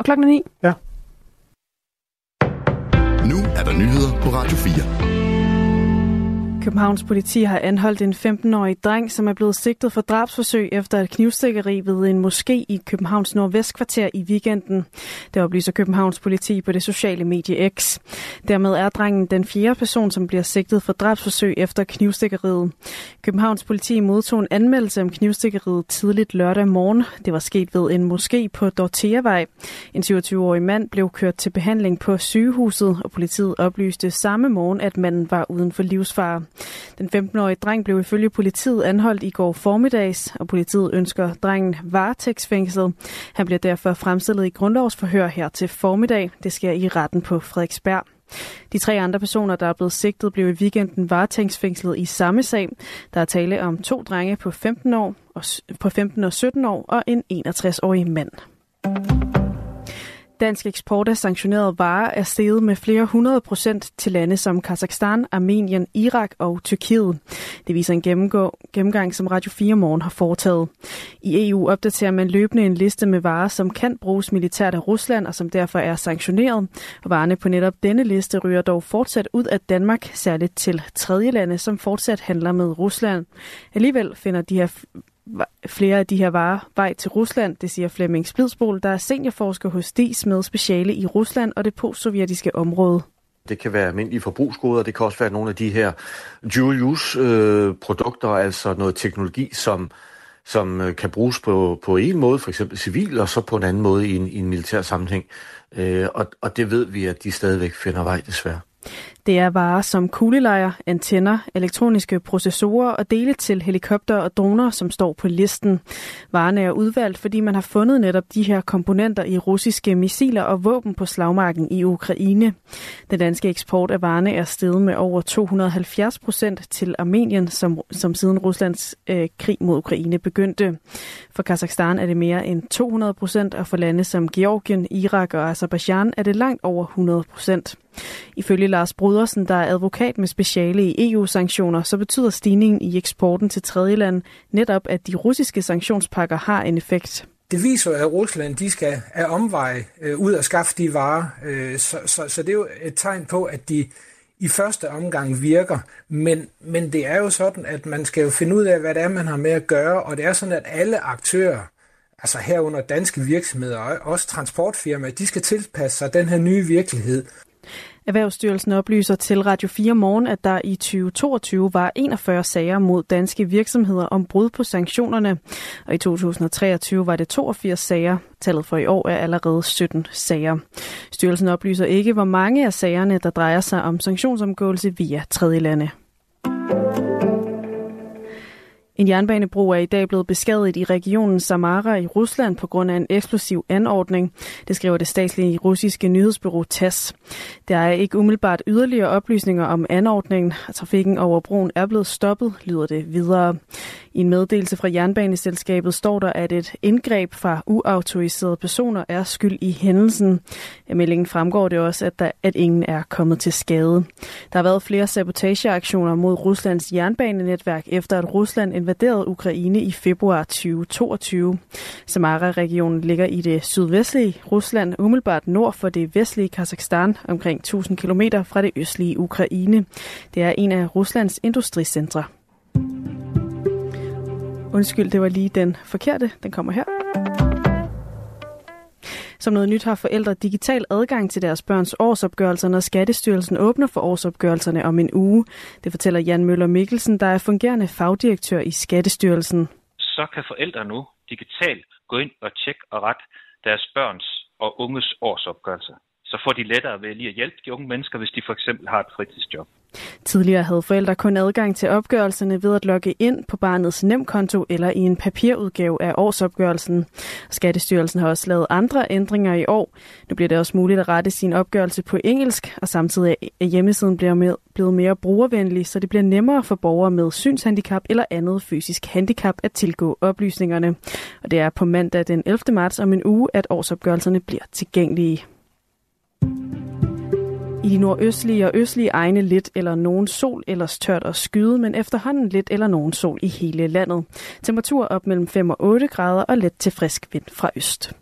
Og klokken er 9. Ja. Nu er der nyheder på Radio 4. Københavns politi har anholdt en 15-årig dreng, som er blevet sigtet for drabsforsøg efter et knivstikkeri ved en moské i Københavns Nordvestkvarter i weekenden. Det oplyser Københavns politi på det sociale medie X. Dermed er drengen den fjerde person, som bliver sigtet for drabsforsøg efter knivstikkeriet. Københavns politi modtog en anmeldelse om knivstikkeriet tidligt lørdag morgen. Det var sket ved en moské på Dorteavej. En 27-årig mand blev kørt til behandling på sygehuset, og politiet oplyste samme morgen, at manden var uden for livsfare. Den 15-årige dreng blev ifølge politiet anholdt i går formiddags, og politiet ønsker drengen varetægtsfængslet. Han bliver derfor fremstillet i grundlovsforhør her til formiddag. Det sker i retten på Frederiksberg. De tre andre personer, der er blevet sigtet, blev i weekenden varetægtsfængslet i samme sag. Der er tale om to drenge på 15, år, og, på 15 og 17 år og en 61-årig mand. Dansk eksport af sanktionerede varer er steget med flere hundrede procent til lande som Kazakhstan, Armenien, Irak og Tyrkiet. Det viser en gennemgang, som Radio 4 Morgen har foretaget. I EU opdaterer man løbende en liste med varer, som kan bruges militært af Rusland og som derfor er sanktioneret. Varerne på netop denne liste ryger dog fortsat ud af Danmark, særligt til tredje lande, som fortsat handler med Rusland. Alligevel finder de her flere af de her varer vej til Rusland, det siger Flemming Splidsbol, der er seniorforsker hos DIS med speciale i Rusland og det postsovjetiske område. Det kan være almindelige forbrugsgoder, det kan også være nogle af de her dual-use-produkter, øh, altså noget teknologi, som, som øh, kan bruges på, på en måde, for eksempel civil, og så på en anden måde i en, i en militær sammenhæng. Øh, og, og det ved vi, at de stadigvæk finder vej, desværre. Det er varer som kuglelejer, antenner, elektroniske processorer og dele til helikopter og droner, som står på listen. Varerne er udvalgt, fordi man har fundet netop de her komponenter i russiske missiler og våben på slagmarken i Ukraine. Den danske eksport af varerne er steget med over 270 procent til Armenien, som, som siden Ruslands øh, krig mod Ukraine begyndte. For Kazakhstan er det mere end 200 procent, og for lande som Georgien, Irak og Azerbaijan er det langt over 100 procent. Ifølge Lars Brudersen, der er advokat med speciale i EU-sanktioner, så betyder stigningen i eksporten til tredjeland netop, at de russiske sanktionspakker har en effekt. Det viser, at Rusland de skal af omveje øh, ud og skaffe de varer, øh, så, så, så det er jo et tegn på, at de i første omgang virker, men, men det er jo sådan, at man skal jo finde ud af, hvad det er, man har med at gøre, og det er sådan, at alle aktører, altså herunder danske virksomheder og også transportfirmaer, de skal tilpasse sig den her nye virkelighed. Erhvervsstyrelsen oplyser til Radio 4 Morgen, at der i 2022 var 41 sager mod danske virksomheder om brud på sanktionerne, og i 2023 var det 82 sager. Tallet for i år er allerede 17 sager. Styrelsen oplyser ikke, hvor mange af sagerne, der drejer sig om sanktionsomgåelse via tredje lande. En jernbanebro er i dag blevet beskadiget i regionen Samara i Rusland på grund af en eksplosiv anordning. Det skriver det statslige russiske nyhedsbureau TASS. Der er ikke umiddelbart yderligere oplysninger om anordningen. Trafikken over broen er blevet stoppet, lyder det videre. I en meddelelse fra jernbaneselskabet står der, at et indgreb fra uautoriserede personer er skyld i hændelsen. Af meldingen fremgår det også, at, der, at ingen er kommet til skade. Der har været flere sabotageaktioner mod Ruslands jernbanenetværk, efter at Rusland invaderede Ukraine i februar 2022. Samara-regionen ligger i det sydvestlige Rusland, umiddelbart nord for det vestlige Kazakhstan, omkring 1000 km fra det østlige Ukraine. Det er en af Ruslands industricentre. Undskyld, det var lige den forkerte. Den kommer her. Som noget nyt har forældre digital adgang til deres børns årsopgørelser, når Skattestyrelsen åbner for årsopgørelserne om en uge. Det fortæller Jan Møller Mikkelsen, der er fungerende fagdirektør i Skattestyrelsen. Så kan forældre nu digitalt gå ind og tjekke og rette deres børns og unges årsopgørelser. Så får de lettere ved lige at hjælpe de unge mennesker, hvis de for eksempel har et fritidsjob. Tidligere havde forældre kun adgang til opgørelserne ved at logge ind på barnets nemkonto eller i en papirudgave af årsopgørelsen. Skattestyrelsen har også lavet andre ændringer i år. Nu bliver det også muligt at rette sin opgørelse på engelsk, og samtidig er hjemmesiden blevet mere brugervenlig, så det bliver nemmere for borgere med synshandicap eller andet fysisk handicap at tilgå oplysningerne. Og det er på mandag den 11. marts om en uge, at årsopgørelserne bliver tilgængelige. I de nordøstlige og østlige egne lidt eller nogen sol, ellers tørt og skyde, men efterhånden lidt eller nogen sol i hele landet. Temperatur op mellem 5 og 8 grader og let til frisk vind fra øst.